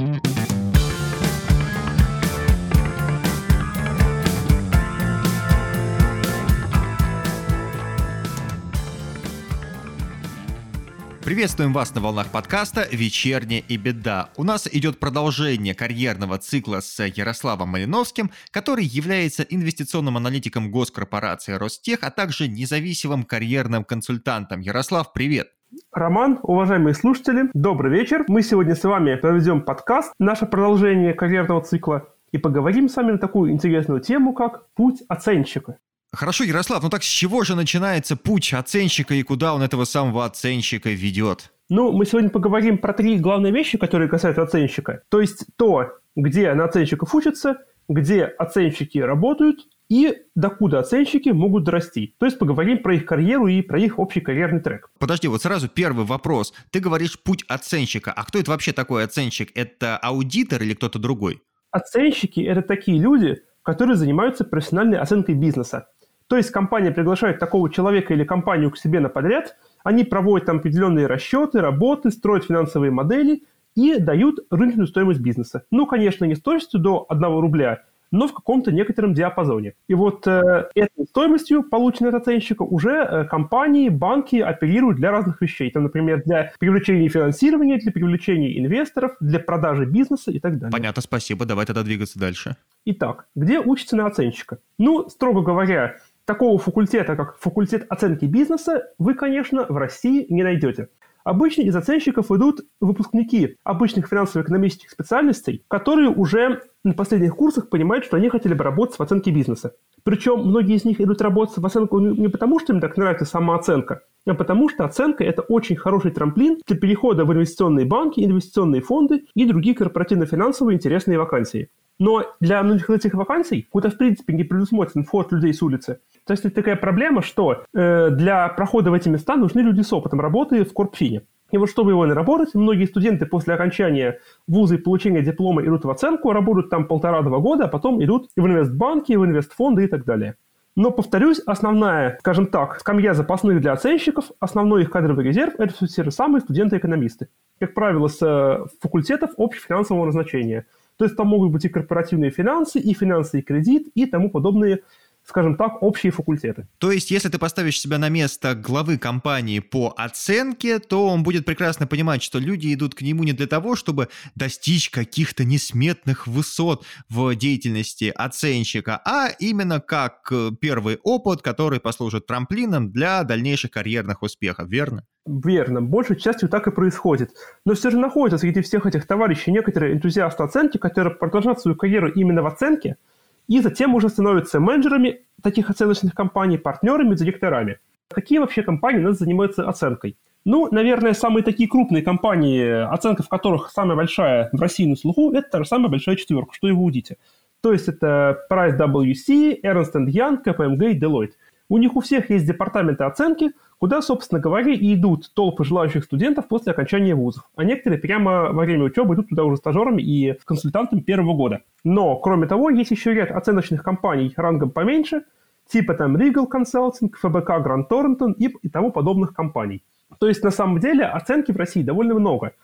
Mm-hmm. Приветствуем вас на волнах подкаста «Вечерняя и беда». У нас идет продолжение карьерного цикла с Ярославом Малиновским, который является инвестиционным аналитиком госкорпорации Ростех, а также независимым карьерным консультантом. Ярослав, привет! Роман, уважаемые слушатели, добрый вечер. Мы сегодня с вами проведем подкаст, наше продолжение карьерного цикла, и поговорим с вами на такую интересную тему, как путь оценщика. Хорошо, Ярослав, ну так с чего же начинается путь оценщика и куда он этого самого оценщика ведет? Ну, мы сегодня поговорим про три главные вещи, которые касаются оценщика. То есть то, где на оценщиков учатся, где оценщики работают и докуда оценщики могут дорасти. То есть поговорим про их карьеру и про их общий карьерный трек. Подожди, вот сразу первый вопрос. Ты говоришь путь оценщика. А кто это вообще такой оценщик? Это аудитор или кто-то другой? Оценщики – это такие люди, которые занимаются профессиональной оценкой бизнеса. То есть компания приглашает такого человека или компанию к себе на подряд, они проводят там определенные расчеты, работы, строят финансовые модели и дают рыночную стоимость бизнеса. Ну, конечно, не стоимостью до 1 рубля, но в каком-то некотором диапазоне. И вот э, этой стоимостью, полученной от оценщика, уже э, компании, банки оперируют для разных вещей. Там, например, для привлечения финансирования, для привлечения инвесторов, для продажи бизнеса и так далее. Понятно, спасибо. Давай тогда двигаться дальше. Итак, где учится на оценщика? Ну, строго говоря, Такого факультета, как факультет оценки бизнеса, вы, конечно, в России не найдете. Обычно из оценщиков идут выпускники обычных финансово-экономических специальностей, которые уже на последних курсах понимают, что они хотели бы работать в оценке бизнеса. Причем многие из них идут работать в оценку не потому, что им так нравится самооценка, а потому что оценка – это очень хороший трамплин для перехода в инвестиционные банки, инвестиционные фонды и другие корпоративно-финансовые интересные вакансии. Но для многих этих вакансий, куда в принципе не предусмотрен вход людей с улицы, то есть это такая проблема, что э, для прохода в эти места нужны люди с опытом работы в Корпфине. И вот чтобы его наработать, многие студенты после окончания вуза и получения диплома идут в оценку, работают там полтора-два года, а потом идут в инвестбанки, в инвестфонды и так далее. Но, повторюсь, основная, скажем так, скамья запасных для оценщиков, основной их кадровый резерв – это все те же самые студенты-экономисты. Как правило, с э, факультетов общефинансового назначения. То есть там могут быть и корпоративные финансы, и финансы, и кредит, и тому подобные скажем так, общие факультеты. То есть, если ты поставишь себя на место главы компании по оценке, то он будет прекрасно понимать, что люди идут к нему не для того, чтобы достичь каких-то несметных высот в деятельности оценщика, а именно как э, первый опыт, который послужит трамплином для дальнейших карьерных успехов, верно? Верно, большей частью так и происходит. Но все же находятся среди всех этих товарищей некоторые энтузиасты оценки, которые продолжают свою карьеру именно в оценке, и затем уже становятся менеджерами таких оценочных компаний, партнерами, директорами. Какие вообще компании у нас занимаются оценкой? Ну, наверное, самые такие крупные компании, оценка в которых самая большая в России на слуху, это та же самая большая четверка, что и в аудите. То есть это Price WC, Ernst Young, KPMG и Deloitte. У них у всех есть департаменты оценки, куда, собственно говоря, и идут толпы желающих студентов после окончания вузов. А некоторые прямо во время учебы идут туда уже стажерами и консультантами первого года. Но, кроме того, есть еще ряд оценочных компаний рангом поменьше, типа там Regal Consulting, ФБК Grant Thornton и, и тому подобных компаний. То есть, на самом деле, оценки в России довольно много.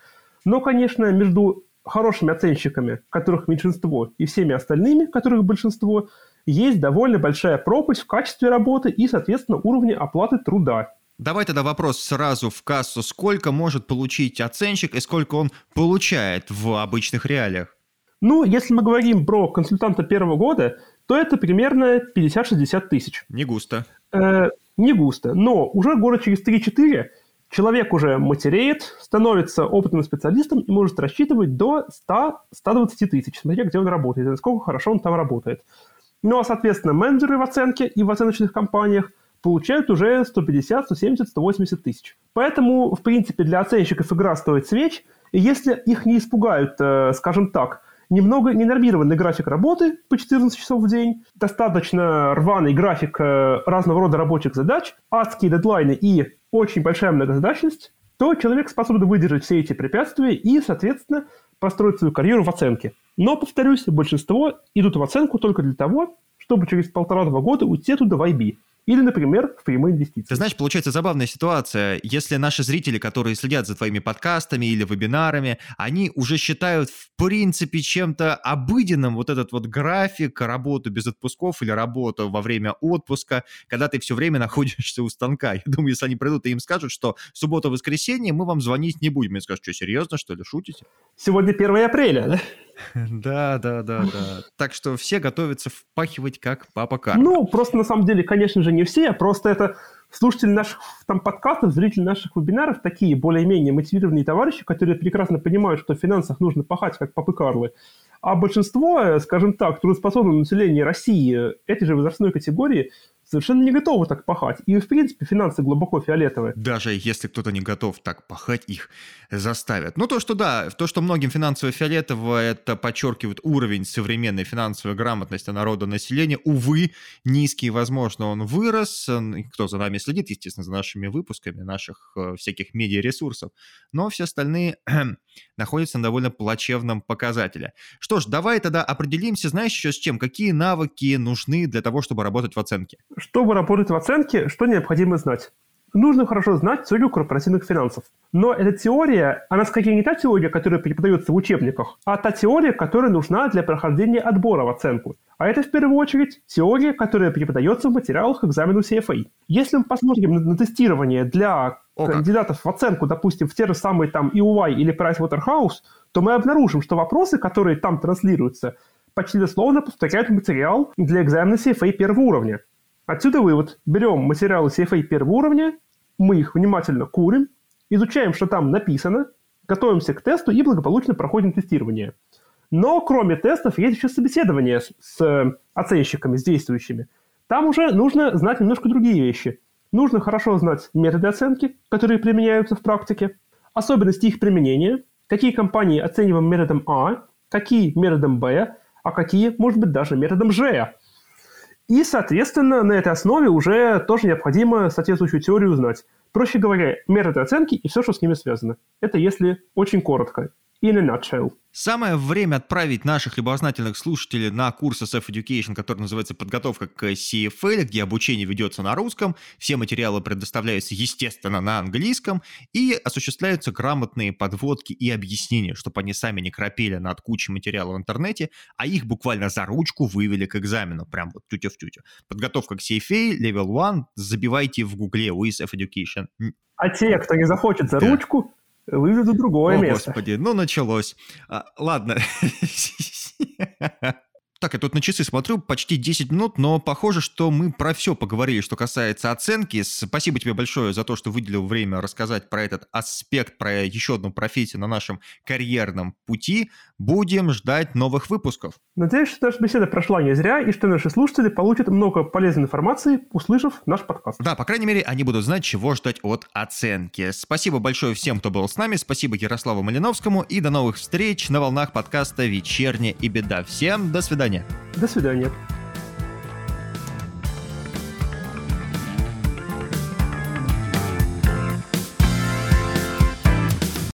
Но, конечно, между хорошими оценщиками, которых меньшинство, и всеми остальными, которых большинство, есть довольно большая пропасть в качестве работы и, соответственно, уровне оплаты труда. Давай тогда вопрос сразу в кассу. Сколько может получить оценщик и сколько он получает в обычных реалиях? Ну, если мы говорим про консультанта первого года, то это примерно 50-60 тысяч. Не густо. Э, не густо. Но уже года через 3-4 человек уже матереет, становится опытным специалистом и может рассчитывать до 100-120 тысяч, смотря где он работает, насколько хорошо он там работает. Ну а, соответственно, менеджеры в оценке и в оценочных компаниях – получают уже 150, 170, 180 тысяч. Поэтому, в принципе, для оценщиков игра стоит свеч, и если их не испугают, э, скажем так, немного ненормированный график работы по 14 часов в день, достаточно рваный график э, разного рода рабочих задач, адские дедлайны и очень большая многозадачность, то человек способен выдержать все эти препятствия и, соответственно, построить свою карьеру в оценке. Но, повторюсь, большинство идут в оценку только для того, чтобы через полтора-два года уйти туда в IB. Или, например, в прямые инвестиции. Ты знаешь, получается забавная ситуация. Если наши зрители, которые следят за твоими подкастами или вебинарами, они уже считают в принципе чем-то обыденным вот этот вот график, работу без отпусков или работу во время отпуска, когда ты все время находишься у станка. Я думаю, если они придут и им скажут, что в субботу-воскресенье мы вам звонить не будем. Мне скажут, что серьезно, что ли, шутите? Сегодня 1 апреля, да? Да, да, да, да. Так что все готовятся впахивать как папа Карл. Ну, просто на самом деле, конечно же, не все, просто это слушатели наших там подкастов, зрители наших вебинаров такие более-менее мотивированные товарищи, которые прекрасно понимают, что в финансах нужно пахать как папы Карлы. А большинство, э, скажем так, трудоспособного населения России этой же возрастной категории совершенно не готовы так пахать. И, в принципе, финансы глубоко фиолетовые. Даже если кто-то не готов так пахать, их заставят. Ну, то, что да, то, что многим финансово-фиолетово, это подчеркивает уровень современной финансовой грамотности народа населения. Увы, низкий, возможно, он вырос. Кто за нами следит, естественно, за нашими выпусками, наших э, всяких медиаресурсов. Но все остальные находятся на довольно плачевном показателе. Что ж, давай тогда определимся, знаешь, еще с чем? Какие навыки нужны для того, чтобы работать в оценке? Чтобы работать в оценке, что необходимо знать? Нужно хорошо знать теорию корпоративных финансов. Но эта теория, она скорее не та теория, которая преподается в учебниках, а та теория, которая нужна для прохождения отбора в оценку. А это, в первую очередь, теория, которая преподается в материалах к экзамену CFA. Если мы посмотрим на, на тестирование для О, кандидатов в оценку, допустим, в те же самые там EY или Pricewaterhouse, то мы обнаружим, что вопросы, которые там транслируются, почти дословно повторяют материал для экзамена CFA первого уровня. Отсюда вывод. Берем материалы CFA первого уровня, мы их внимательно курим, изучаем, что там написано, готовимся к тесту и благополучно проходим тестирование. Но кроме тестов есть еще собеседование с, с оценщиками, с действующими. Там уже нужно знать немножко другие вещи. Нужно хорошо знать методы оценки, которые применяются в практике, особенности их применения, какие компании оцениваем методом А, какие методом Б, а какие, может быть, даже методом Ж. И, соответственно, на этой основе уже тоже необходимо соответствующую теорию знать. Проще говоря, методы оценки и все, что с ними связано. Это если очень коротко. In a nutshell. Самое время отправить наших любознательных слушателей на курс SF Education, который называется «Подготовка к CFL», где обучение ведется на русском, все материалы предоставляются, естественно, на английском, и осуществляются грамотные подводки и объяснения, чтобы они сами не крапили над кучей материала в интернете, а их буквально за ручку вывели к экзамену, прям вот тютя в тютю. Подготовка к CFA, Level 1, забивайте в гугле USF Education. А те, кто не захочет за да. ручку, выведу другое О, место. господи, ну началось. А, ладно. Так, я тут на часы смотрю, почти 10 минут, но похоже, что мы про все поговорили, что касается оценки. Спасибо тебе большое за то, что выделил время рассказать про этот аспект, про еще одну профессию на нашем карьерном пути. Будем ждать новых выпусков. Надеюсь, что наша беседа прошла не зря, и что наши слушатели получат много полезной информации, услышав наш подкаст. Да, по крайней мере, они будут знать, чего ждать от оценки. Спасибо большое всем, кто был с нами, спасибо Ярославу Малиновскому, и до новых встреч на волнах подкаста «Вечерняя и беда». Всем до свидания. До свидания.